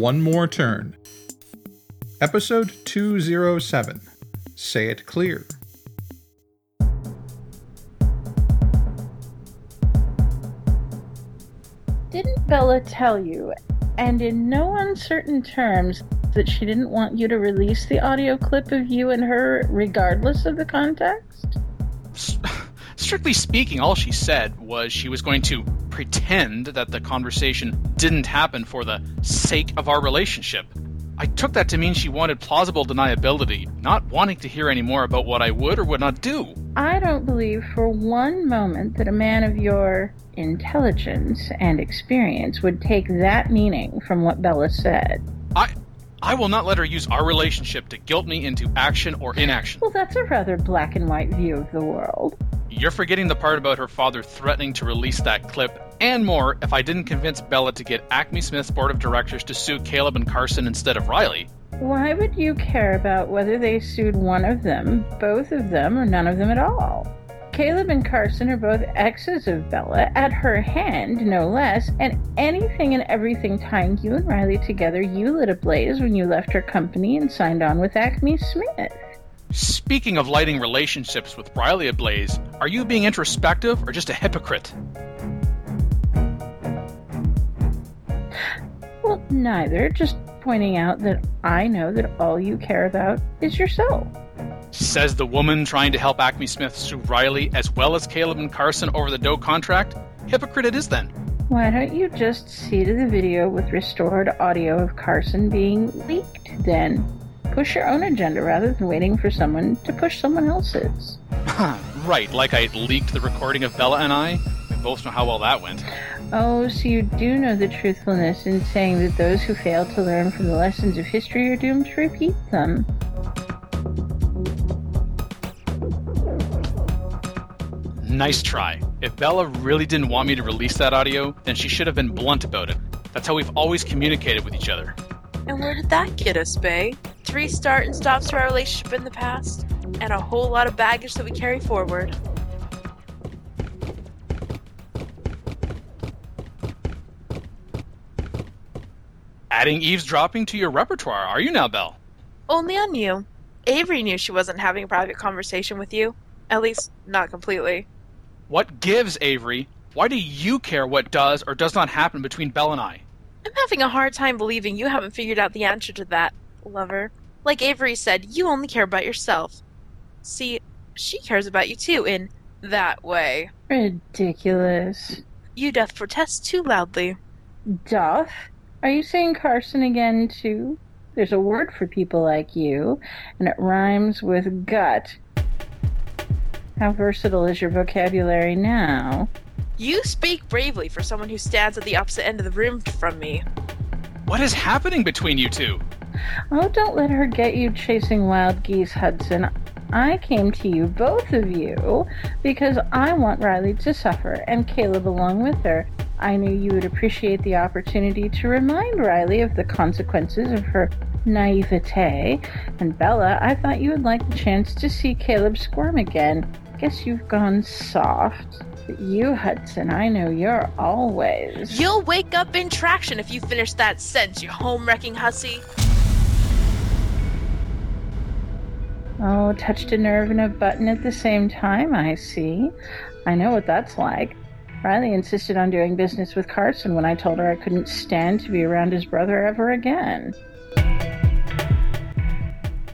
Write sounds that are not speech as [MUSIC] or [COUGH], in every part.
One More Turn. Episode 207 Say It Clear. Didn't Bella tell you, and in no uncertain terms, that she didn't want you to release the audio clip of you and her regardless of the context? [LAUGHS] Strictly speaking, all she said was she was going to pretend that the conversation didn't happen for the sake of our relationship. I took that to mean she wanted plausible deniability, not wanting to hear any more about what I would or would not do. I don't believe for one moment that a man of your intelligence and experience would take that meaning from what Bella said. I I will not let her use our relationship to guilt me into action or inaction. Well, that's a rather black and white view of the world. You're forgetting the part about her father threatening to release that clip and more if I didn't convince Bella to get Acme Smith's board of directors to sue Caleb and Carson instead of Riley. Why would you care about whether they sued one of them, both of them, or none of them at all? Caleb and Carson are both exes of Bella, at her hand, no less, and anything and everything tying you and Riley together you lit a blaze when you left her company and signed on with Acme Smith. Speaking of lighting relationships with Riley ablaze, are you being introspective or just a hypocrite? Well, neither. Just pointing out that I know that all you care about is yourself. Says the woman trying to help Acme Smith sue Riley as well as Caleb and Carson over the Doe contract? Hypocrite it is then. Why don't you just see to the video with restored audio of Carson being leaked then? Push your own agenda rather than waiting for someone to push someone else's. [LAUGHS] right, like I leaked the recording of Bella and I. We both know how well that went. Oh, so you do know the truthfulness in saying that those who fail to learn from the lessons of history are doomed to repeat them. Nice try. If Bella really didn't want me to release that audio, then she should have been blunt about it. That's how we've always communicated with each other. And where did that get us, Bay? Three start and stops to our relationship in the past, and a whole lot of baggage that we carry forward. Adding eavesdropping to your repertoire, are you now, Belle? Only on you. Avery knew she wasn't having a private conversation with you. At least, not completely. What gives, Avery? Why do you care what does or does not happen between Belle and I? I'm having a hard time believing you haven't figured out the answer to that, lover. Like Avery said, you only care about yourself. See, she cares about you too, in that way. Ridiculous. You doth protest too loudly. Doth? Are you saying Carson again, too? There's a word for people like you, and it rhymes with gut. How versatile is your vocabulary now? You speak bravely for someone who stands at the opposite end of the room from me. What is happening between you two? Oh, don't let her get you chasing wild geese, Hudson. I came to you, both of you, because I want Riley to suffer, and Caleb along with her. I knew you would appreciate the opportunity to remind Riley of the consequences of her naivete. And Bella, I thought you would like the chance to see Caleb squirm again. I guess you've gone soft. But you, Hudson, I know you're always. You'll wake up in traction if you finish that sentence, you home wrecking hussy. Oh, touched a nerve and a button at the same time, I see. I know what that's like. Riley insisted on doing business with Carson when I told her I couldn't stand to be around his brother ever again.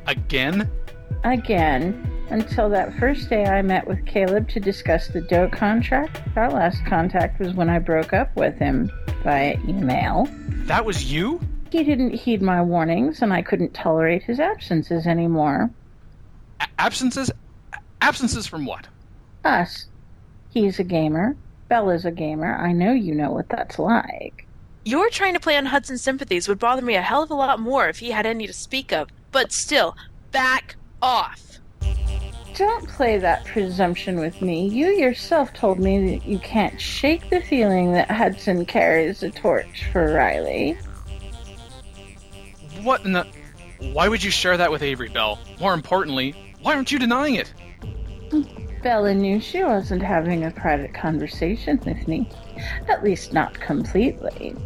Again? Again. Until that first day I met with Caleb to discuss the Doe contract. Our last contact was when I broke up with him via email. That was you? He didn't heed my warnings, and I couldn't tolerate his absences anymore. A- absences? Absences from what? Us. He's a gamer. Bella's a gamer. I know you know what that's like. Your trying to play on Hudson's sympathies would bother me a hell of a lot more if he had any to speak of. But still, back off. Don't play that presumption with me. You yourself told me that you can't shake the feeling that Hudson carries a torch for Riley. What in the. Why would you share that with Avery Belle? More importantly, why aren't you denying it? Bella knew she wasn't having a private conversation with me. At least not completely. [LAUGHS]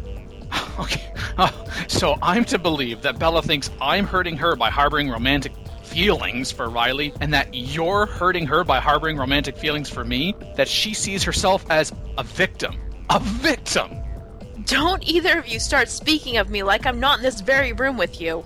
Okay. Oh, so I'm to believe that Bella thinks I'm hurting her by harboring romantic feelings for Riley, and that you're hurting her by harboring romantic feelings for me? That she sees herself as a victim. A victim! Don't either of you start speaking of me like I'm not in this very room with you.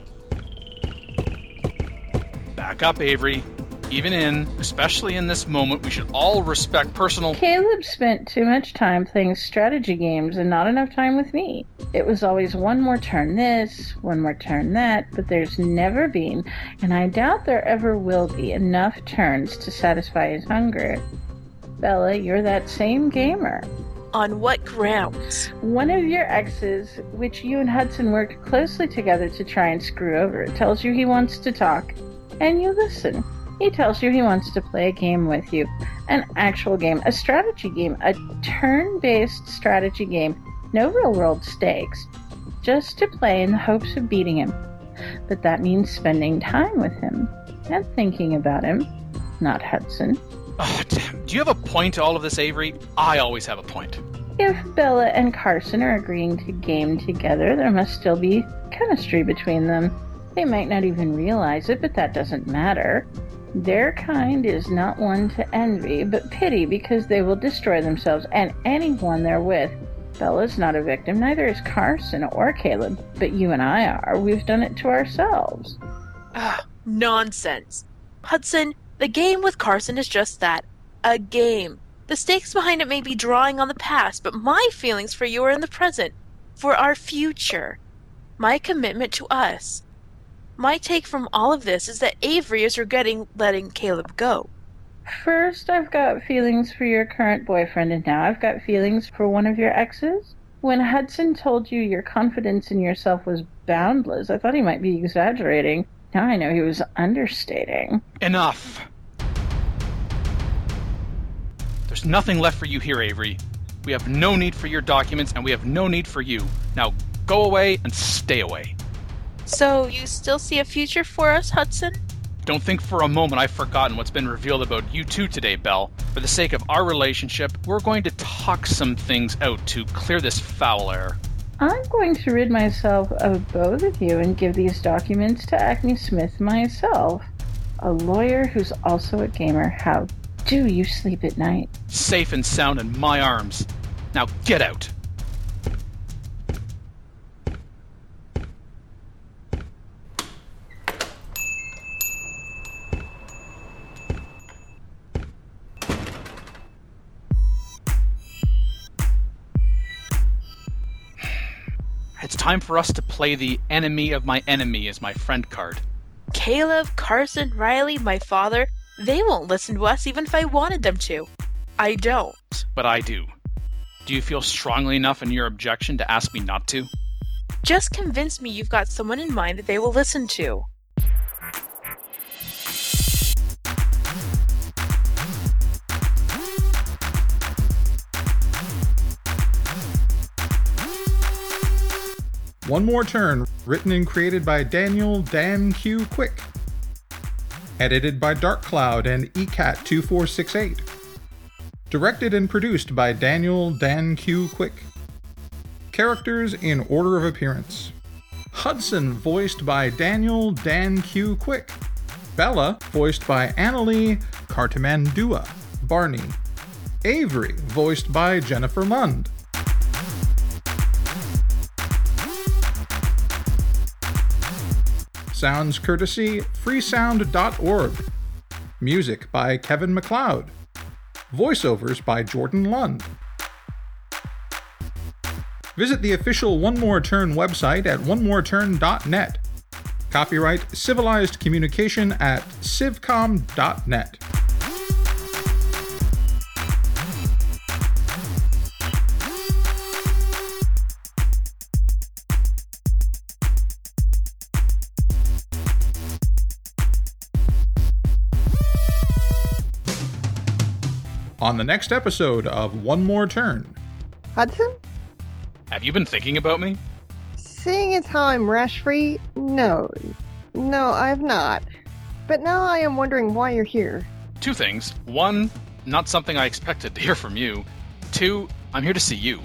Back up, Avery. Even in, especially in this moment, we should all respect personal. Caleb spent too much time playing strategy games and not enough time with me. It was always one more turn this, one more turn that, but there's never been, and I doubt there ever will be, enough turns to satisfy his hunger. Bella, you're that same gamer. On what grounds? One of your exes, which you and Hudson worked closely together to try and screw over, tells you he wants to talk, and you listen. He tells you he wants to play a game with you. An actual game, a strategy game, a turn based strategy game. No real world stakes. Just to play in the hopes of beating him. But that means spending time with him and thinking about him, not Hudson. Oh, damn. Do you have a point to all of this, Avery? I always have a point. If Bella and Carson are agreeing to game together, there must still be chemistry between them. They might not even realize it, but that doesn't matter. Their kind is not one to envy, but pity because they will destroy themselves and anyone they're with. Bella's not a victim, neither is Carson or Caleb, but you and I are. We've done it to ourselves. Ah, nonsense. Hudson, the game with Carson is just that a game. The stakes behind it may be drawing on the past, but my feelings for you are in the present, for our future. My commitment to us. My take from all of this is that Avery is regretting letting Caleb go. First, I've got feelings for your current boyfriend, and now I've got feelings for one of your exes. When Hudson told you your confidence in yourself was boundless, I thought he might be exaggerating. Now I know he was understating. Enough. There's nothing left for you here, Avery. We have no need for your documents, and we have no need for you. Now go away and stay away. So, you still see a future for us, Hudson? Don't think for a moment I've forgotten what's been revealed about you two today, Belle. For the sake of our relationship, we're going to talk some things out to clear this foul air. I'm going to rid myself of both of you and give these documents to Acme Smith myself. A lawyer who's also a gamer. How do you sleep at night? Safe and sound in my arms. Now get out. It's time for us to play the enemy of my enemy is my friend card. Caleb, Carson, Riley, my father, they won't listen to us even if I wanted them to. I don't. But I do. Do you feel strongly enough in your objection to ask me not to? Just convince me you've got someone in mind that they will listen to. One More Turn, written and created by Daniel Dan Q. Quick. Edited by Dark Cloud and ECAT2468. Directed and produced by Daniel Dan Q. Quick. Characters in order of appearance Hudson, voiced by Daniel Dan Q. Quick. Bella, voiced by Annalie Cartamandua. Barney. Avery, voiced by Jennifer Lund. Sounds courtesy freesound.org. Music by Kevin MacLeod. Voiceovers by Jordan Lund. Visit the official One More Turn website at onemoreturn.net. Copyright Civilized Communication at civcom.net. On the next episode of One More Turn. Hudson? Have you been thinking about me? Seeing as how I'm rash free, no. No, I have not. But now I am wondering why you're here. Two things. One, not something I expected to hear from you. Two, I'm here to see you.